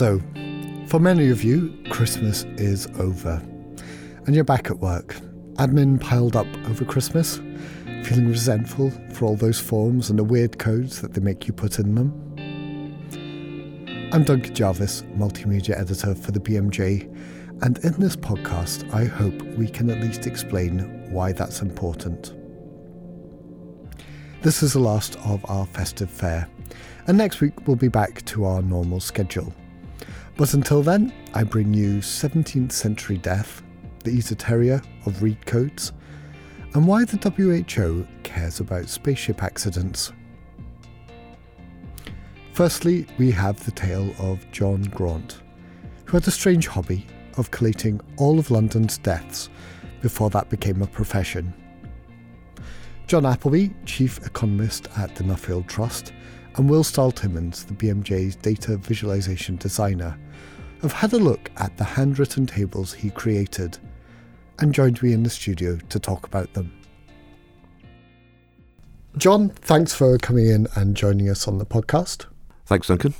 So, for many of you, Christmas is over. And you're back at work. Admin piled up over Christmas, feeling resentful for all those forms and the weird codes that they make you put in them. I'm Duncan Jarvis, multimedia editor for the BMJ, and in this podcast, I hope we can at least explain why that's important. This is the last of our festive fare, and next week we'll be back to our normal schedule. But until then, I bring you 17th century death, the esoteria of Read codes, and why the WHO cares about spaceship accidents. Firstly, we have the tale of John Graunt, who had a strange hobby of collating all of London's deaths before that became a profession. John Appleby, Chief Economist at the Nuffield Trust, and Will Stahl-Timmins, the BMJ's data visualization designer, have had a look at the handwritten tables he created and joined me in the studio to talk about them. John, thanks for coming in and joining us on the podcast. Thanks, Duncan.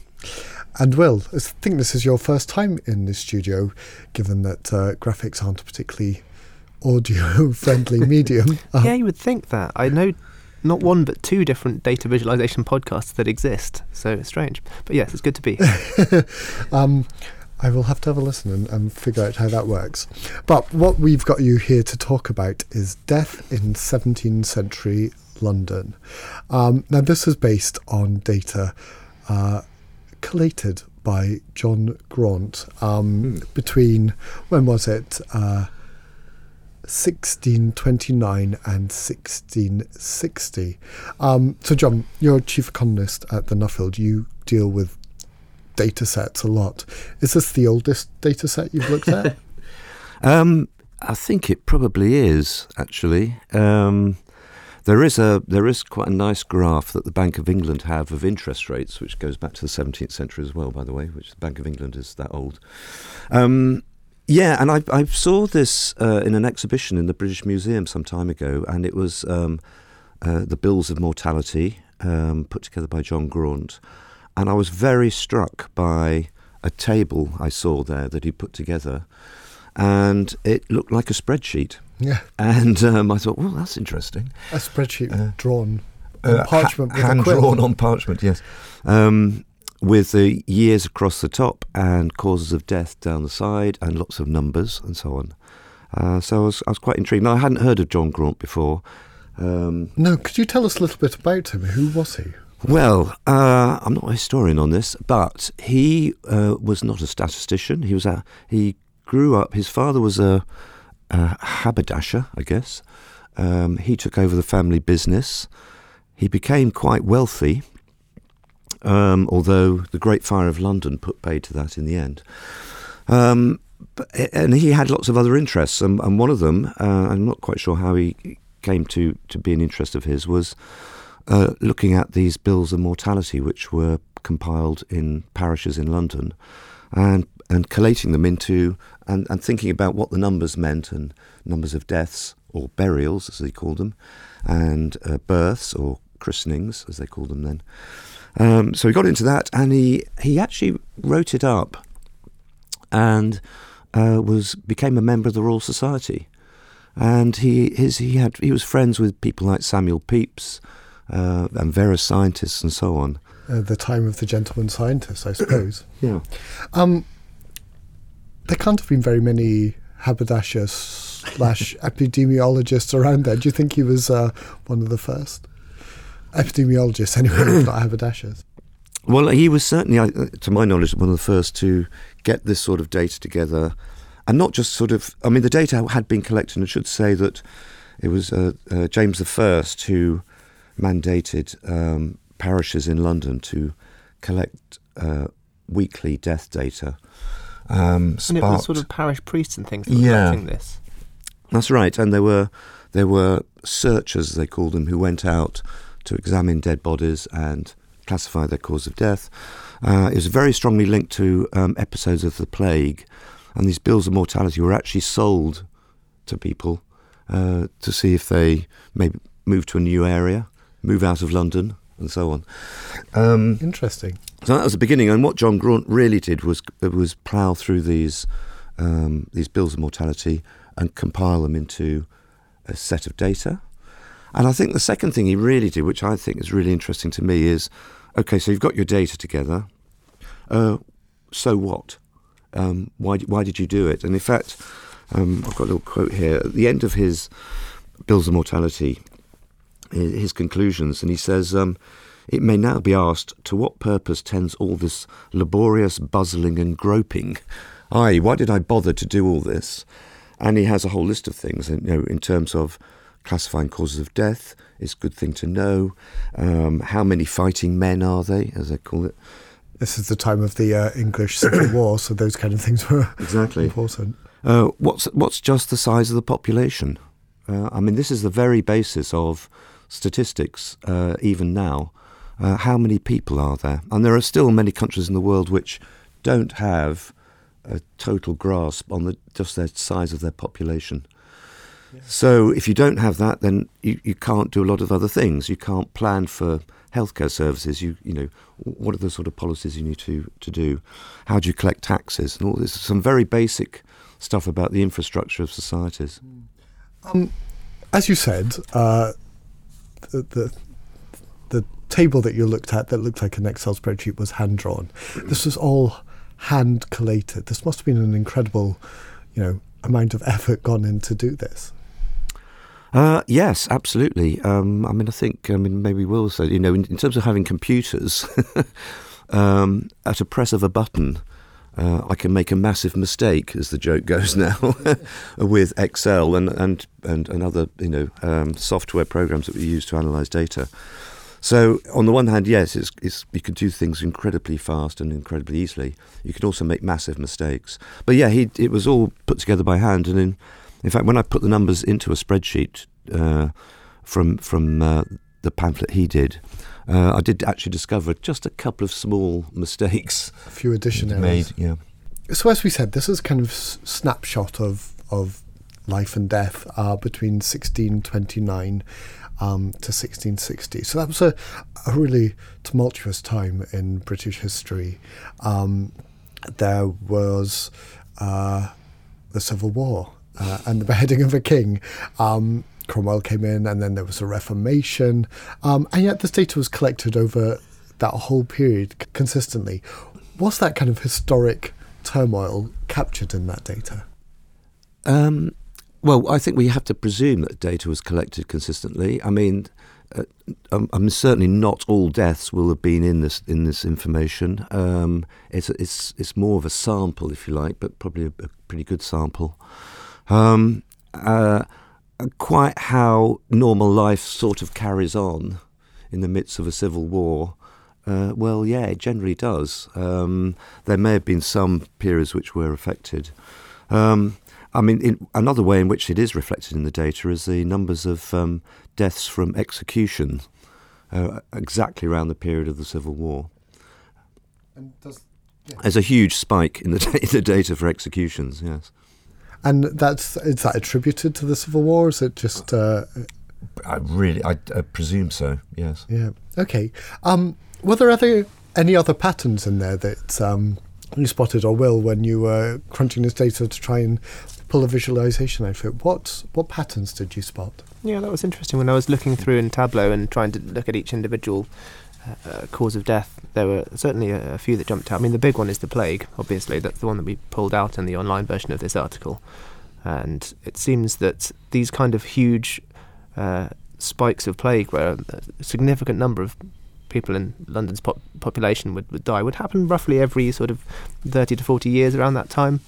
And Will, I think this is your first time in the studio, given that uh, graphics aren't a particularly audio friendly medium. Um, yeah, you would think that. I know not one but two different data visualization podcasts that exist, so it's strange. But yes, it's good to be. um, I will have to have a listen and, and, figure out how that works. But what we've got you here to talk about is death in 17th century London. Um, now, this is based on data uh, collated by John Graunt um, mm. between, when was it? Uh, 1629 and 1660. Um, so, John, you're chief economist at the Nuffield. You deal with data sets a lot. Is this the oldest data set you've looked at? um, I think it probably is, actually. Um, there is a there is quite a nice graph that the Bank of England have of interest rates, which goes back to the 17th century as well, by the way. Which the Bank of England is that old. Um, yeah, and I, I saw this uh, in an exhibition in the British Museum some time ago, and it was um, uh, the Bills of Mortality um, put together by John Graunt, and I was very struck by a table I saw there that he put together, and it looked like a spreadsheet. Yeah, and um, I thought, well, that's interesting. A spreadsheet uh, drawn on parchment, ha- hand drawn on parchment. Yes. Um, with the years across the top and causes of death down the side and lots of numbers and so on. Uh, so I was, I was quite intrigued. Now, I hadn't heard of John Graunt before. Um, no, could you tell us a little bit about him? Who was he? Well, uh, I'm not a historian on this, but he uh, was not a statistician. He was a he grew up. His father was a, a haberdasher, I guess. Um, he took over the family business. He became quite wealthy um, although the Great Fire of London put paid to that in the end. Um, but, and he had lots of other interests, and, and one of them, uh, I'm not quite sure how he came to, to be an interest of his, was uh, looking at these bills of mortality, which were compiled in parishes in London, and and collating them into and, and thinking about what the numbers meant and numbers of deaths or burials, as they called them, and uh, births or christenings, as they called them then. Um, so he got into that, and he he actually wrote it up, and uh, was became a member of the Royal Society, and he his he had he was friends with people like Samuel Pepys uh, and various scientists and so on. Uh, the time of the gentleman scientist, I suppose. yeah. Um, there can't have been very many haberdashers slash epidemiologists around there. Do you think he was uh, one of the first? Epidemiologists anyway, not haberdashers. Well, he was certainly, to my knowledge, one of the first to get this sort of data together, and not just sort of. I mean, the data had been collected, and I should say that it was uh, uh, James I who mandated um, parishes in London to collect uh, weekly death data. Um, and it was sort of parish priests and things that were yeah, collecting this. That's right, and there were there were searchers, they called them, who went out to examine dead bodies and classify their cause of death. Uh, it was very strongly linked to um, episodes of the plague, and these bills of mortality were actually sold to people uh, to see if they maybe move to a new area, move out of London, and so on. Um, Interesting. so that was the beginning, and what John Graunt really did was was plough through these um, these bills of mortality and compile them into a set of data. And I think the second thing he really did, which I think is really interesting to me, is okay. So you've got your data together. Uh, so what? Um, why why did you do it? And in fact, um, I've got a little quote here at the end of his bills of mortality, his, conclusions, and he says. Um, it may now be asked to what purpose tends all this laborious buzzling and groping? Aye, why did I bother to do all this? And he has a whole list of things, you know, in terms of classifying causes of death. is a good thing to know. Um, how many fighting men are they, as they call it? This is the time of the uh, English Civil War, so those kind of things were Exactly. important. Uh, what's what's just the size of the population? Uh, I mean, this is the very basis of statistics, uh, even now. Uh, how many people are there? And there are still many countries in the world which don't have a total grasp on the just the size of their population. So if you don't have that, then you, you can't do a lot of other things. You can't plan for healthcare services. You you know what are the sort of policies you need to to do? How do you collect taxes and all this? Some very basic stuff about the infrastructure of societies. Um, as you said, uh, the, the the table that you looked at that looked like an Excel spreadsheet was hand drawn. This was all hand collated. This must have been an incredible, you know, amount of effort gone in to do this. Uh, yes, absolutely. Um, I mean, I think, I mean, maybe Will said, you know, in, in terms of having computers, um, at a press of a button, uh, I can make a massive mistake, as the joke goes now, with Excel and, and, and, and other, you know, um, software programs that we use to analyse data. So, on the one hand, yes, it's, it's, you can do things incredibly fast and incredibly easily. You can also make massive mistakes. But yeah, he, it was all put together by hand. And in, in fact, when I put the numbers into a spreadsheet uh, from, from uh, the pamphlet he did, uh, I did actually discover just a couple of small mistakes A few addition he'd errors. made. Yeah. So, as we said, this is kind of s- snapshot of of life and death uh, between 1629 um, to 1660. So that was a, a really tumultuous time in British history. Um, there was uh, the Civil War uh, and the beheading of a king. Um, Cromwell came in, and then there was a Reformation, um, and yet this data was collected over that whole period consistently. Was that kind of historic turmoil captured in that data? Um, well, I think we have to presume that data was collected consistently. I mean, uh, um, I mean, certainly not all deaths will have been in this in this information. Um, it's it's it's more of a sample, if you like, but probably a, a pretty good sample. Um, uh, quite how normal life sort of carries on in the midst of a civil war. Uh, well, yeah, it generally does. Um, there may have been some periods which were affected. Um, I mean, in, another way in which it is reflected in the data is the numbers of um, deaths from execution, uh, exactly around the period of the Civil War. And does There's a huge spike in the, in the data for executions. Yes, and that's is that attributed to the Civil War? Or is it just uh, I really, I, I presume so. Yes. yeah? Okay. Um, were there other any other patterns in there that um, you spotted or will when you were crunching this data to try and pull a visualization out of it? What what patterns did you spot? Yeah, that was interesting. When I was looking through in Tableau and trying to look at each individual uh, cause of death, there were certainly a, a few that jumped out. I mean, the big one is the plague, obviously. That's the one that we pulled out in the online version of this article. And it seems that these kind of huge uh, spikes of plague, where a significant number of people in London's pop- population would, would die, would happen roughly every sort of 30 to 40 years around that time.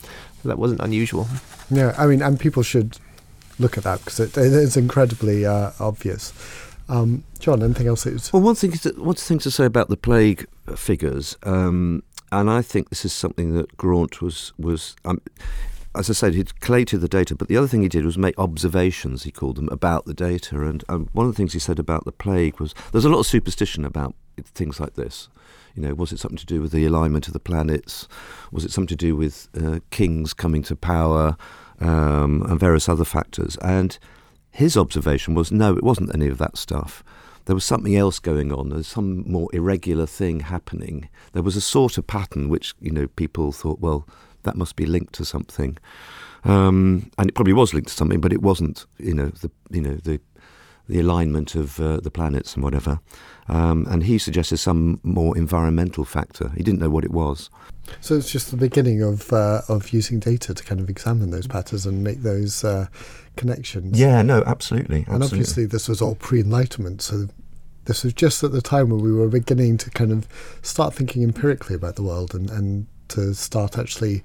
So that wasn't unusual. Yeah, I mean, and people should look at that because it, it is incredibly uh, obvious. Um, John, anything else? That Well, one thing, to, one thing to say about the plague figures, um, and I think this is something that Graunt was was. Um, as I said, he'd collated the data, but the other thing he did was make observations, he called them, about the data. And um, one of the things he said about the plague was there's a lot of superstition about things like this. You know, was it something to do with the alignment of the planets? Was it something to do with uh, kings coming to power um, and various other factors? And his observation was no, it wasn't any of that stuff. there was something else going on. There's some more irregular thing happening. There was a sort of pattern which you know people thought, well, that must be linked to something, um, and it probably was linked to something, but it wasn't. You know the you know the the alignment of uh, the planets and whatever. Um, and he suggested some more environmental factor. He didn't know what it was. So it's just the beginning of uh, of using data to kind of examine those patterns and make those uh, connections. Yeah, no, absolutely, absolutely. And obviously, this was all pre-enlightenment, so this was just at the time when we were beginning to kind of start thinking empirically about the world and, and to start actually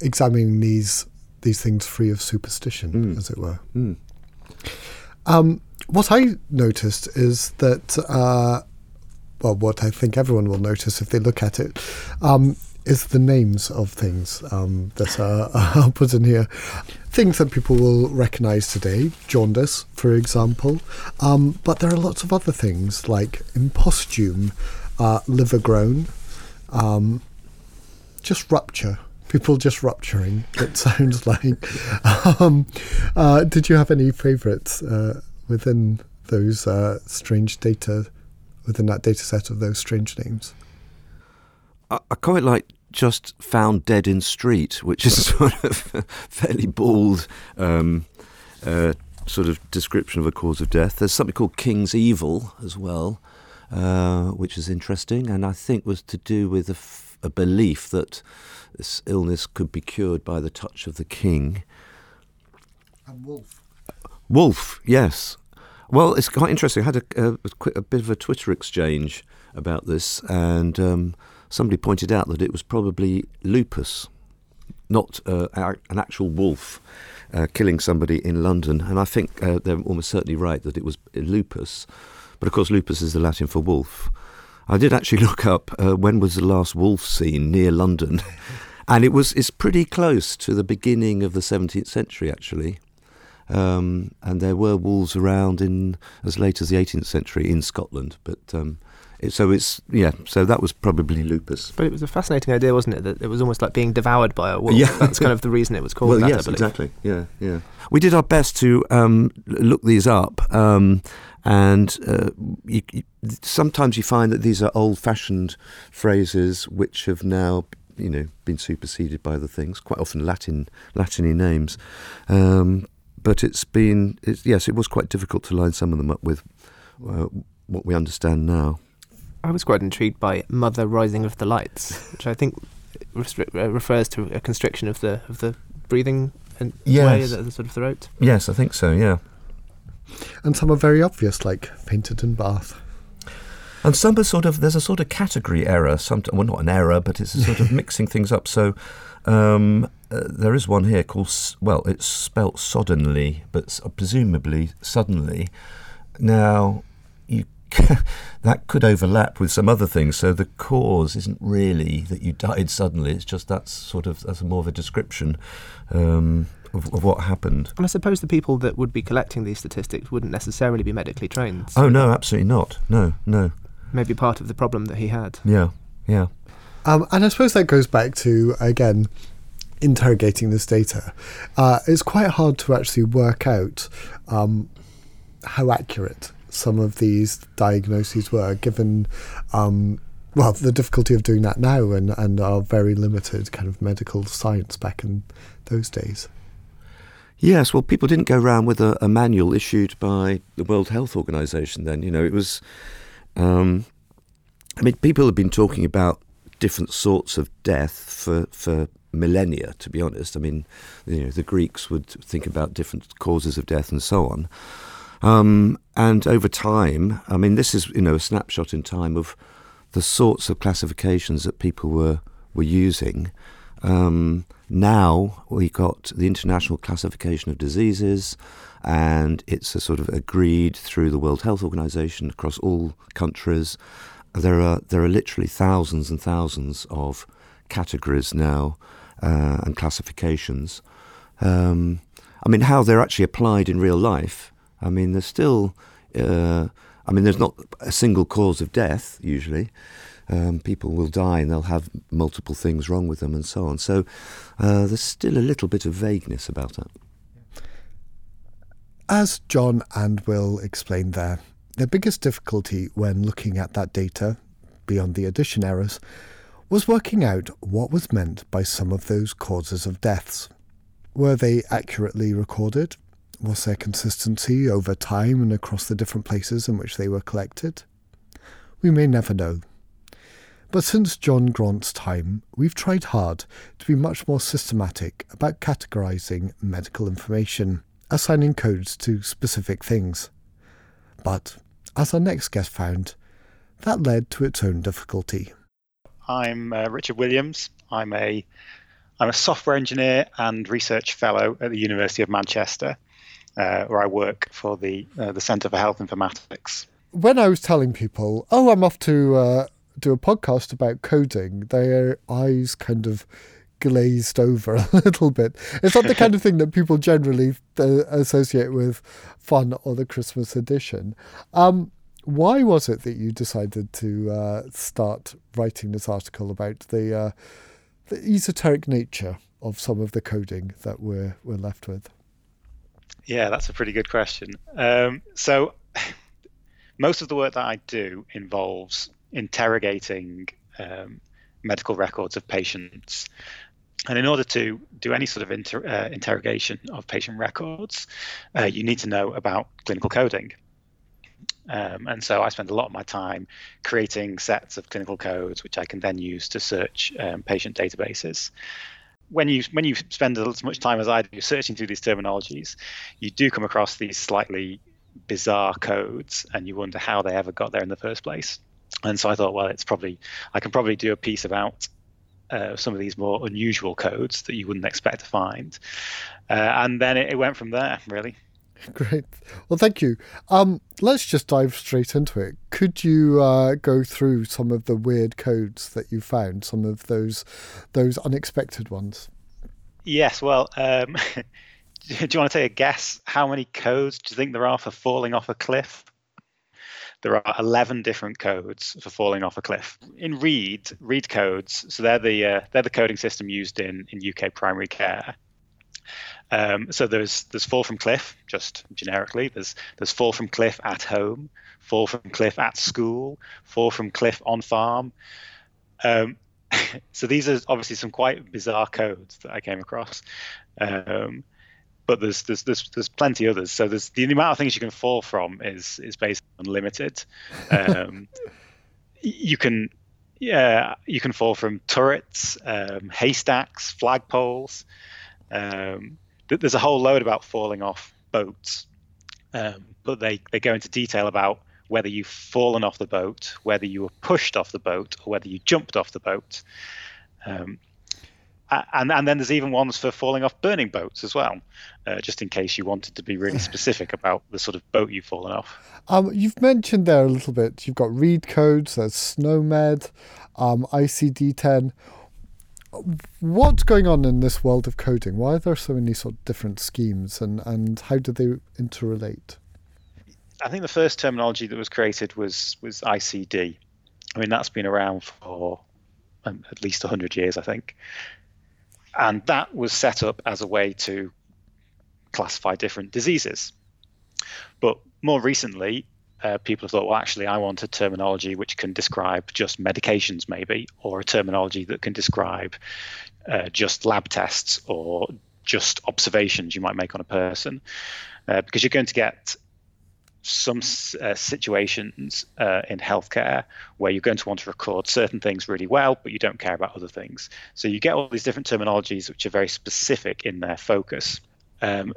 examining these these things free of superstition, mm. as it were. Mm. Um, what I noticed is that, uh, well, what I think everyone will notice if they look at it, um, is the names of things um, that are, put in here. Things that people will recognise today, jaundice, for example. Um, but there are lots of other things like imposthume, uh, liver grown, um, just rupture. People just rupturing, it sounds like. Um, uh, did you have any favourites uh, within those uh, strange data, within that data set of those strange names? I, I quite like just found dead in street, which is sort of fairly bald um, uh, sort of description of a cause of death. There's something called King's Evil as well, uh, which is interesting, and I think was to do with a, a belief that this illness could be cured by the touch of the king. And wolf. Wolf, yes. Well, it's quite interesting. I had a, a, a bit of a Twitter exchange about this, and um, somebody pointed out that it was probably lupus, not uh, an actual wolf uh, killing somebody in London. And I think uh, they're almost certainly right that it was lupus. But of course, lupus is the Latin for wolf. I did actually look up uh, when was the last wolf seen near London, and it was it's pretty close to the beginning of the 17th century actually. Um, and there were wolves around in as late as the 18th century in Scotland, but um, so it's yeah. So that was probably lupus. But it was a fascinating idea, wasn't it? That it was almost like being devoured by a wolf. Yeah. that's kind of the reason it was called. Well, that, yes, exactly. Yeah, yeah. We did our best to um, look these up, um, and uh, you, you, sometimes you find that these are old-fashioned phrases which have now you know been superseded by other things. Quite often Latin Latiny names. Um, but it's been it's, yes, it was quite difficult to line some of them up with uh, what we understand now. I was quite intrigued by Mother Rising of the Lights, which I think uh, refers to a constriction of the of the breathing and yes. way, the, the sort of throat. Yes, I think so. Yeah, and some are very obvious, like fainted in Bath. And some are sort of there's a sort of category error. Some well, not an error, but it's a sort of mixing things up. So um, uh, there is one here called well, it's spelt suddenly, but presumably suddenly. Now you that could overlap with some other things. So the cause isn't really that you died suddenly. It's just that's sort of that's more of a description um, of, of, what happened. And I suppose the people that would be collecting these statistics wouldn't necessarily be medically trained. So oh no, absolutely not. No, no. Maybe part of the problem that he had. Yeah, yeah. Um, and I suppose that goes back to again interrogating this data. Uh, it's quite hard to actually work out um, how accurate some of these diagnoses were, given um, well the difficulty of doing that now and and our very limited kind of medical science back in those days. Yes, well, people didn't go around with a, a manual issued by the World Health Organization. Then, you know, it was. Um, I mean, people have been talking about different sorts of death for for millennia. To be honest, I mean, you know, the Greeks would think about different causes of death and so on. Um, and over time, I mean, this is you know a snapshot in time of the sorts of classifications that people were were using. Um, now we got the International Classification of Diseases, and it's a sort of agreed through the World Health Organization across all countries. There are there are literally thousands and thousands of categories now uh, and classifications. Um, I mean, how they're actually applied in real life I mean, there's still, uh, I mean, there's not a single cause of death usually. Um, people will die and they'll have multiple things wrong with them and so on. So uh, there's still a little bit of vagueness about that. As John and Will explained there, The biggest difficulty when looking at that data, beyond the addition errors, was working out what was meant by some of those causes of deaths. Were they accurately recorded? Was there consistency over time and across the different places in which they were collected? We may never know. But since John Graunt's time, we've tried hard to be much more systematic about categorising medical information, assigning codes to specific things. But, as our next guest found, that led to its own difficulty. I'm uh, Richard Williams. I'm a I'm a software engineer and research fellow at the University of Manchester, uh, where I work for the uh, the Centre for Health Informatics. When I was telling people, "Oh, I'm off to uh, do a podcast about coding," their eyes kind of glazed over a little bit. It's not the kind of thing that people generally uh, associate with fun or the Christmas edition. Um, why was it that you decided to uh, start writing this article about the uh, the esoteric nature of some of the coding that we're we're left with? Yeah, that's a pretty good question. Um, so, most of the work that I do involves interrogating um, medical records of patients. And in order to do any sort of inter- uh, interrogation of patient records, uh, you need to know about clinical coding. Um, and so I spend a lot of my time creating sets of clinical codes, which I can then use to search um, patient databases. When you when you spend as much time as I do searching through these terminologies, you do come across these slightly bizarre codes, and you wonder how they ever got there in the first place. And so I thought, well, it's probably I can probably do a piece about uh, some of these more unusual codes that you wouldn't expect to find. Uh, and then it, it, went from there, really. Great. Well, thank you. Um, let's just dive straight into it. Could you uh, go through some of the weird codes that you found, some of those those unexpected ones? Yes. Well, um, do you want to take a guess? How many codes do you think there are for falling off a cliff? There are 11 different codes for falling off a cliff. In Read, Read codes, so they're the uh, they're the coding system used in in UK primary care. Um, so there's there's fall from cliff, just generically. There's there's fall from cliff at home, fall from cliff at school, fall from cliff on farm. Um, so these are obviously some quite bizarre codes that I came across. Um, but there's, there's there's there's plenty others. So there's the amount of things you can fall from is is basically unlimited. Um, you can yeah you can fall from turrets, um, haystacks, flagpoles. Um, there's a whole load about falling off boats, um, but they, they go into detail about whether you've fallen off the boat, whether you were pushed off the boat, or whether you jumped off the boat. Um, and and then there's even ones for falling off burning boats as well, uh, just in case you wanted to be really specific about the sort of boat you've fallen off. Um, you've mentioned there a little bit. You've got read codes. There's SNOMED, um, ICD-10 what's going on in this world of coding? Why are there so many sort of different schemes, and and how do they interrelate? I think the first terminology that was created was was ICD. I mean, that's been around for um, at least 100 years, I think. And that was set up as a way to classify different diseases. But more recently, uh, people have thought, well, actually, I want a terminology which can describe just medications, maybe, or a terminology that can describe uh, just lab tests or just observations you might make on a person, uh, because you're going to get some uh, situations uh, in healthcare where you're going to want to record certain things really well, but you don't care about other things. So you get all these different terminologies which are very specific in their focus. Um,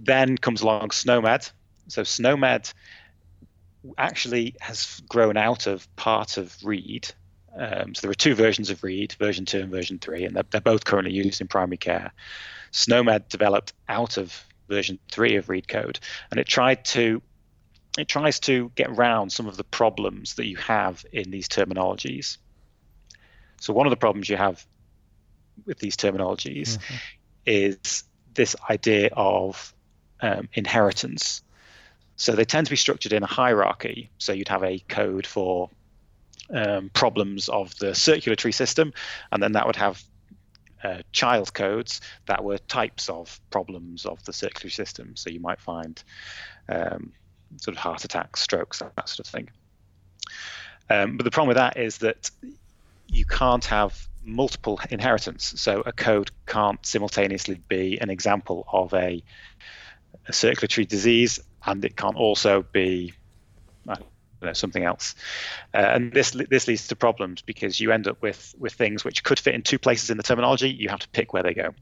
then comes along SNOMED. So SNOMED actually has grown out of part of Read. Um, so there are two versions of Read, version two and version three, and they're, they're both currently used in primary care. SNOMED developed out of version three of Read code, and it tried to it tries to get around some of the problems that you have in these terminologies. So one of the problems you have with these terminologies mm-hmm. is this idea of um, inheritance. So they tend to be structured in a hierarchy. So you'd have a code for um, problems of the circulatory system, and then that would have uh, child codes that were types of problems of the circulatory system. So you might find um, sort of heart attacks, strokes, that, that sort of thing. Um, but the problem with that is that you can't have multiple inheritance. So a code can't simultaneously be an example of a, a circulatory disease, and it can't also be know, something else. Uh, and this this leads to problems because you end up with with things which could fit in two places in the terminology. You have to pick where they go.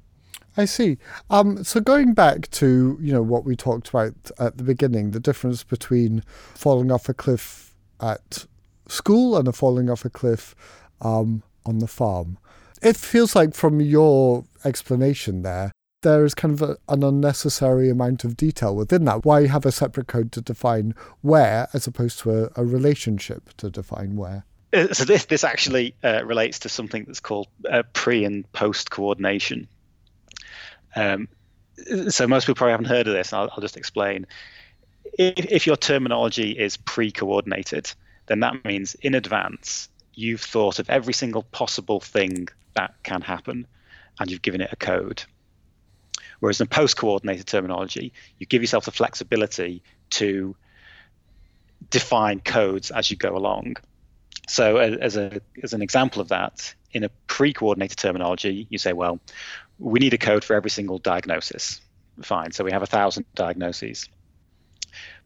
I see. Um, so going back to you know what we talked about at the beginning, the difference between falling off a cliff at school and a falling off a cliff um, on the farm. It feels like from your explanation there there is kind of a, an unnecessary amount of detail within that. Why have a separate code to define where as opposed to a, a relationship to define where? Uh, so this this actually uh, relates to something that's called uh, pre and post coordination. Um, so most people probably haven't heard of this. I'll, I'll just explain. If, if your terminology is pre-coordinated, then that means in advance you've thought of every single possible thing that can happen, and you've given it a code. Whereas in post coordinated terminology, you give yourself the flexibility to define codes as you go along. So, as, a, as an example of that, in a pre coordinated terminology, you say, well, we need a code for every single diagnosis. Fine. So, we have a thousand diagnoses.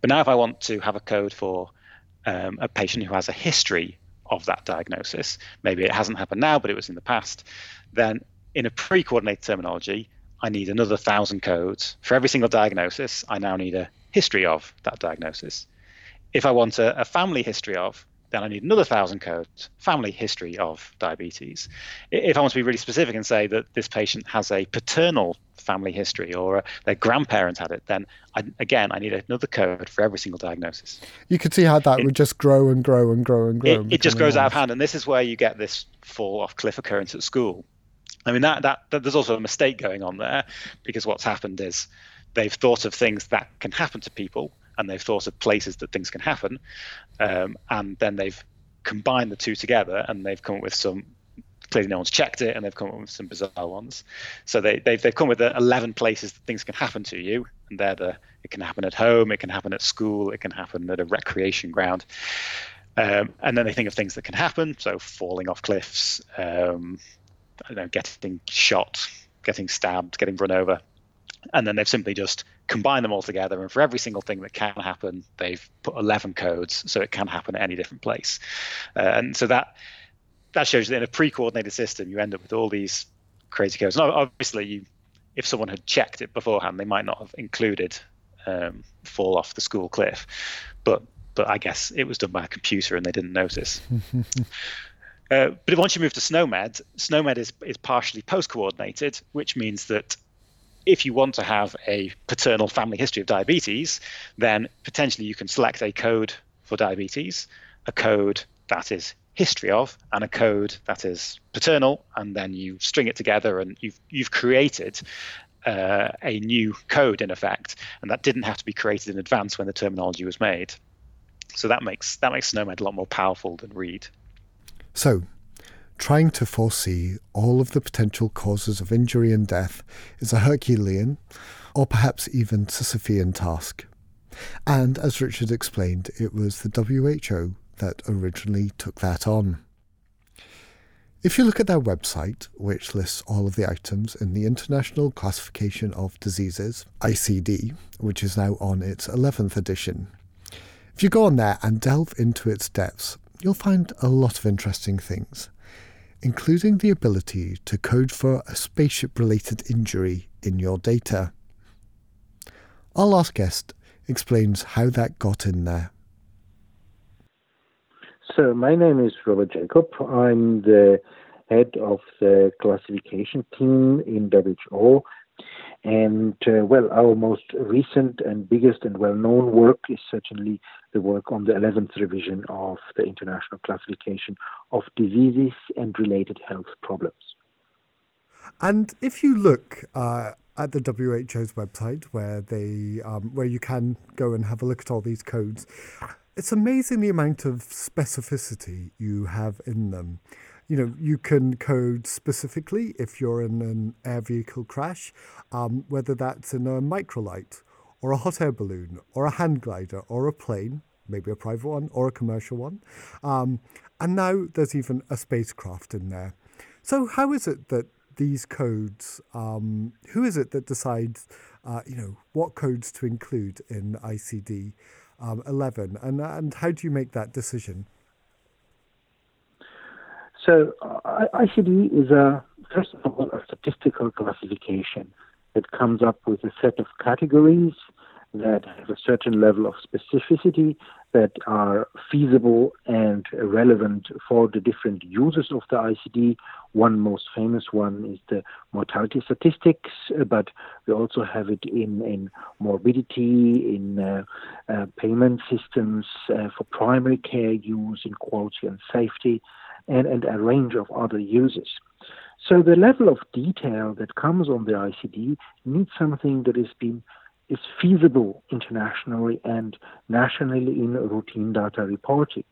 But now, if I want to have a code for um, a patient who has a history of that diagnosis, maybe it hasn't happened now, but it was in the past, then in a pre coordinated terminology, I need another thousand codes. For every single diagnosis, I now need a history of that diagnosis. If I want a, a family history of, then I need another thousand codes, family history of diabetes. If I want to be really specific and say that this patient has a paternal family history or a, their grandparents had it, then I, again, I need another code for every single diagnosis. You could see how that it, would just grow and grow and grow and grow. It, it just grows out of hand. And this is where you get this fall off cliff occurrence at school I mean that, that, that there's also a mistake going on there because what's happened is they've thought of things that can happen to people and they've thought of places that things can happen, um, and then they've combined the two together and they've come up with some. Clearly, no one's checked it, and they've come up with some bizarre ones. So they, they've they've come with 11 places that things can happen to you, and they're the it can happen at home, it can happen at school, it can happen at a recreation ground. Um, and then they think of things that can happen, so falling off cliffs, um, I know, getting shot, getting stabbed, getting run over. And then they've simply just combined them all together. And for every single thing that can happen, they've put 11 codes so it can happen at any different place. Uh, and so that that shows that in a pre-coordinated system, you end up with all these crazy codes. And obviously, you, if someone had checked it beforehand, they might not have included um, fall off the school cliff. But but I guess it was done by a computer and they didn't notice. Uh, but once you move to SNOMED, SNOMED is, is partially post coordinated, which means that if you want to have a paternal family history of diabetes, then potentially you can select a code for diabetes, a code that is history of, and a code that is paternal, and then you string it together and you've you've created uh, a new code in effect, and that didn't have to be created in advance when the terminology was made. So that makes that makes SNOMED a lot more powerful than READ. So, trying to foresee all of the potential causes of injury and death is a Herculean, or perhaps even Sisyphean task. And as Richard explained, it was the WHO that originally took that on. If you look at their website, which lists all of the items in the International Classification of Diseases, ICD, which is now on its 11th edition, if you go on there and delve into its depths, you'll find a lot of interesting things, including the ability to code for a spaceship related injury in your data. Our last guest explains how that got in there. So, my name is Robert Jakob. I'm the head of the classification team in WHO and uh, well, our most recent and biggest and well known work is certainly the work on the 11th revision of the International Classification of Diseases and Related Health Problems. And if you look uh, at the WHO's website, where they um, where you can go and have a look at all these codes, it's amazing the amount of specificity you have in them you know, you can code specifically if you're in an air vehicle crash, um, whether that's in a microlight or a hot air balloon, or a hand glider, or a plane, maybe a private one or a commercial one. Um, and now there's even a spacecraft in there. So, how is it that these codes, um, who is it that decides, uh, you know, what codes to include in ICD um, 11, and and how do you make that decision? So ICD is a first of all a statistical classification that comes up with a set of categories that have a certain level of specificity that are feasible and relevant for the different users of the ICD. One most famous one is the mortality statistics, but we also have it in, in morbidity, in uh, uh, payment systems uh, for primary care use, in quality and safety, and, and a range of other uses. So the level of detail that comes on the ICD needs something that has been is feasible internationally and nationally in routine data reporting.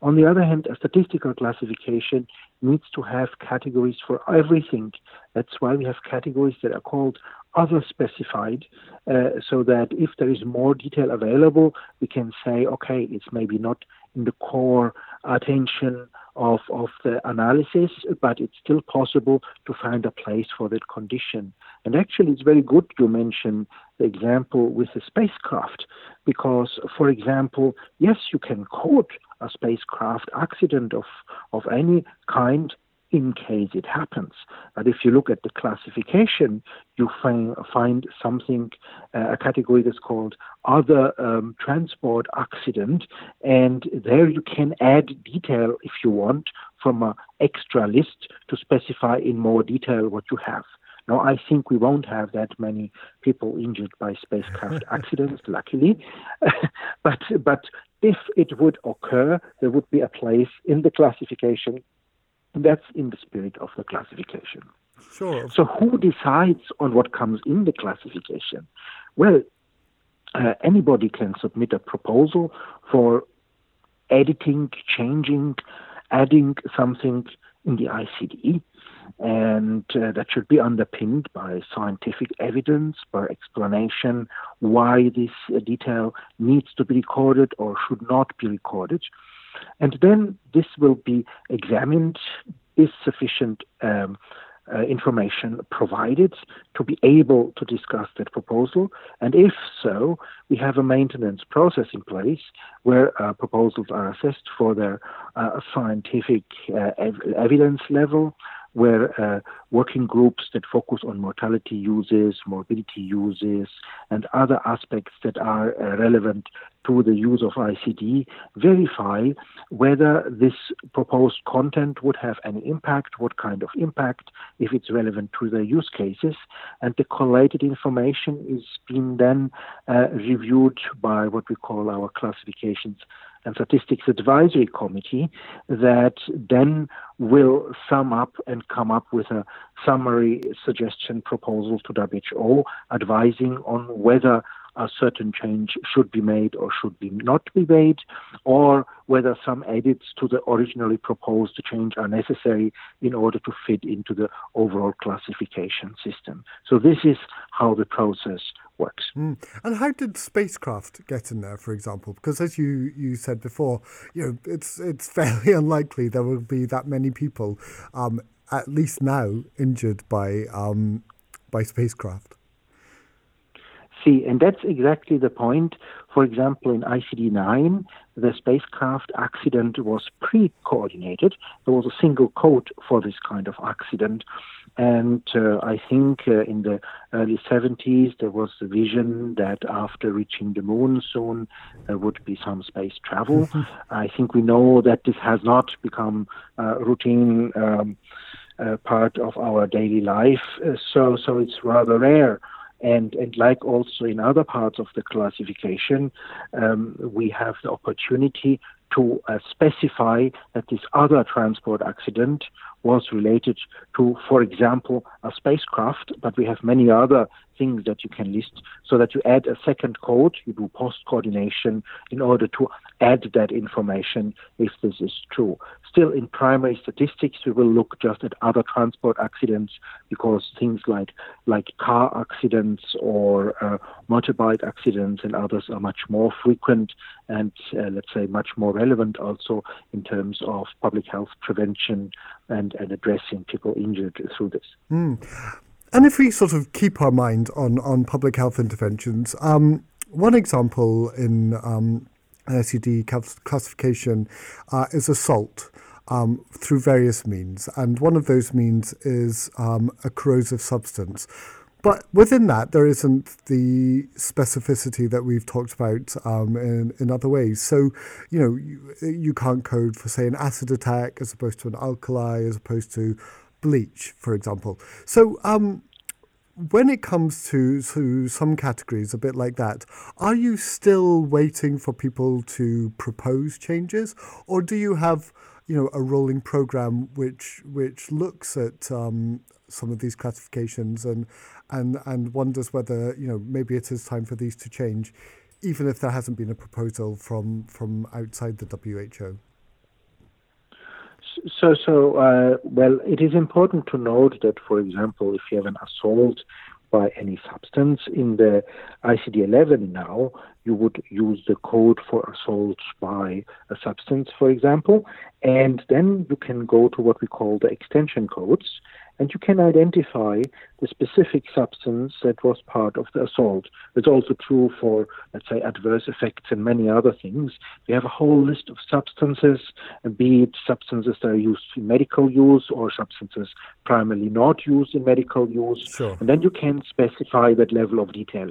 On the other hand, a statistical classification needs to have categories for everything. That's why we have categories that are called other specified, uh, so that if there is more detail available, we can say, okay, it's maybe not in the core attention of, of the analysis, but it's still possible to find a place for that condition. And actually, it's very good you mention the example with the spacecraft, because, for example, yes, you can quote a spacecraft accident of, of any kind in case it happens. But if you look at the classification, you find, find something, uh, a category that's called other um, transport accident, and there you can add detail if you want from an extra list to specify in more detail what you have. Now, I think we won't have that many people injured by spacecraft accidents, luckily. but, but if it would occur, there would be a place in the classification that's in the spirit of the classification. Sure. So, who decides on what comes in the classification? Well, uh, anybody can submit a proposal for editing, changing, adding something in the ICD, and uh, that should be underpinned by scientific evidence, by explanation why this uh, detail needs to be recorded or should not be recorded. And then this will be examined. Is sufficient um, uh, information provided to be able to discuss that proposal? And if so, we have a maintenance process in place where uh, proposals are assessed for their uh, scientific uh, ev- evidence level, where uh, working groups that focus on mortality uses, morbidity uses, and other aspects that are uh, relevant to the use of ICD verify whether this proposed content would have any impact, what kind of impact, if it's relevant to the use cases, and the collated information is being then uh, reviewed by what we call our classifications and Statistics Advisory Committee that then will sum up and come up with a summary suggestion proposal to WHO advising on whether a certain change should be made or should be not be made, or whether some edits to the originally proposed change are necessary in order to fit into the overall classification system. So this is how the process works. Mm. And how did spacecraft get in there, for example? Because as you, you said before, you know, it's it's fairly unlikely there will be that many people, um, at least now, injured by um, by spacecraft. See, and that's exactly the point. For example, in ICD 9, the spacecraft accident was pre coordinated. There was a single code for this kind of accident. And uh, I think uh, in the early 70s, there was the vision that after reaching the moon soon, there would be some space travel. I think we know that this has not become uh, routine um, uh, part of our daily life. Uh, so, so it's rather rare. And, and like also in other parts of the classification, um, we have the opportunity to uh, specify that this other transport accident was related to, for example, a spacecraft, but we have many other things that you can list so that you add a second code, you do post coordination in order to add that information if this is true. Still, in primary statistics, we will look just at other transport accidents because things like like car accidents or uh, motorbike accidents and others are much more frequent and uh, let's say much more relevant also in terms of public health prevention and, and addressing people injured through this. Mm. And if we sort of keep our mind on, on public health interventions, um, one example in um, classification uh, is assault. Um, through various means, and one of those means is um, a corrosive substance. But within that, there isn't the specificity that we've talked about um, in, in other ways. So, you know, you, you can't code for, say, an acid attack as opposed to an alkali, as opposed to bleach, for example. So, um, when it comes to, to some categories, a bit like that, are you still waiting for people to propose changes, or do you have, you know, a rolling program which which looks at um, some of these classifications and and and wonders whether you know maybe it is time for these to change, even if there hasn't been a proposal from from outside the WHO? So, so uh, well, it is important to note that, for example, if you have an assault by any substance in the ICD-11 now, you would use the code for assault by a substance, for example, and then you can go to what we call the extension codes, and you can identify the specific substance that was part of the assault. It's also true for, let's say, adverse effects and many other things. We have a whole list of substances, be it substances that are used in medical use or substances primarily not used in medical use. Sure. And then you can specify that level of detail.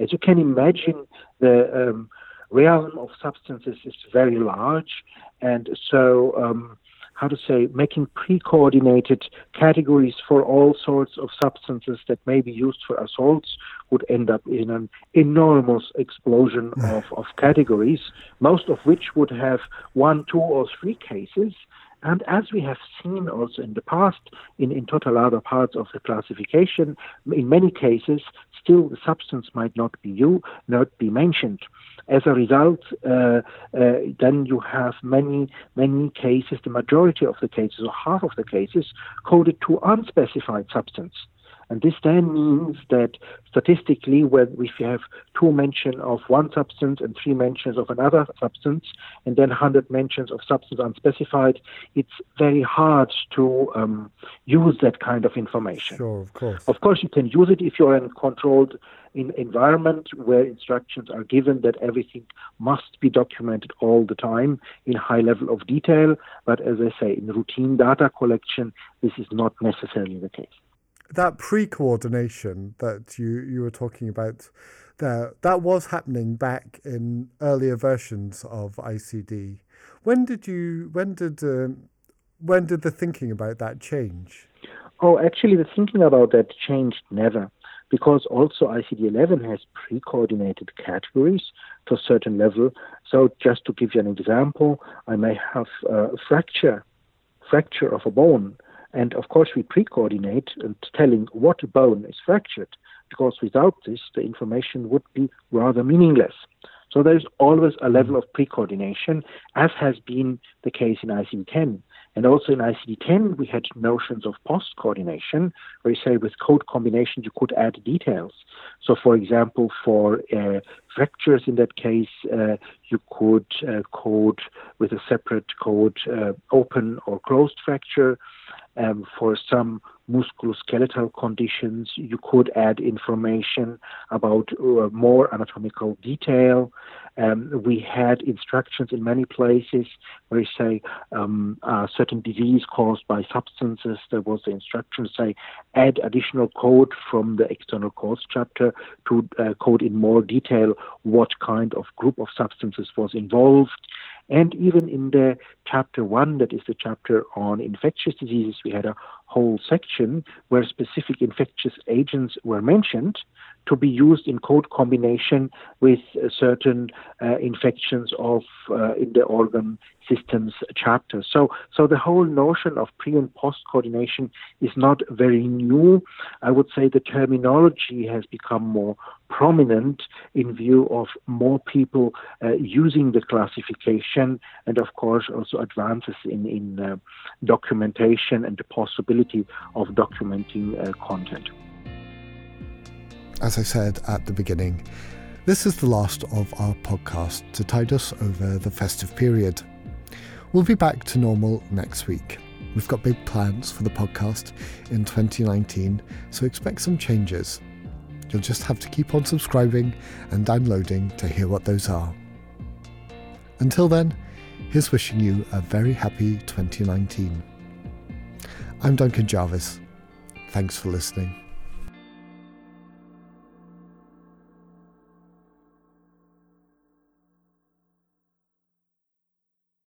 As you can imagine, the um, realm of substances is very large, and so um, how to say, making pre-coordinated categories for all sorts of substances that may be used for assaults would end up in an enormous explosion mm. of, of categories, most of which would have one, two, or three cases. And as we have seen also in the past, in, in total other parts of the classification, in many cases, still the substance might not be you, not be mentioned. As a result, uh, uh, then you have many, many cases, the majority of the cases, or half of the cases, coded to unspecified substance. And this then means that statistically, when if you have two mentions of one substance and three mentions of another substance, and then 100 mentions of substance unspecified, it's very hard to um, use that kind of information. Sure, of course. Of course, you can use it if you're in a controlled in environment where instructions are given that everything must be documented all the time in high level of detail. But as I say, in routine data collection, this is not necessarily the case that pre-coordination that you you were talking about there that was happening back in earlier versions of ICD. When did you when did uh, when did the thinking about that change? Oh, actually, the thinking about that changed never, because also ICD-11 has pre-coordinated categories to a certain level. So, just to give you an example, I may have a fracture, fracture of a bone, and of course, we pre coordinate and telling what bone is fractured, because without this, the information would be rather meaningless. So there's always a level of pre coordination, as has been the case in ICD 10. And also in ICD 10, we had notions of post coordination, where you say with code combination you could add details. So, for example, for uh, fractures in that case, uh, you could uh, code with a separate code uh, open or closed fracture. Um, for some musculoskeletal conditions, you could add information about uh, more anatomical detail. Um, we had instructions in many places where you say um, a certain disease caused by substances. There was the instruction to say add additional code from the external cause chapter to uh, code in more detail what kind of group of substances was involved. And even in the chapter one, that is the chapter on infectious diseases, we had a whole section where specific infectious agents were mentioned to be used in code combination with certain uh, infections of uh, in the organ systems chapter. So, so the whole notion of pre and post coordination is not very new. I would say the terminology has become more prominent in view of more people uh, using the classification and, of course, also advances in, in uh, documentation and the of documenting uh, content. As I said at the beginning, this is the last of our podcast to tide us over the festive period. We'll be back to normal next week. We've got big plans for the podcast in 2019, so expect some changes. You'll just have to keep on subscribing and downloading to hear what those are. Until then, here's wishing you a very happy 2019. I'm Duncan Jarvis. Thanks for listening.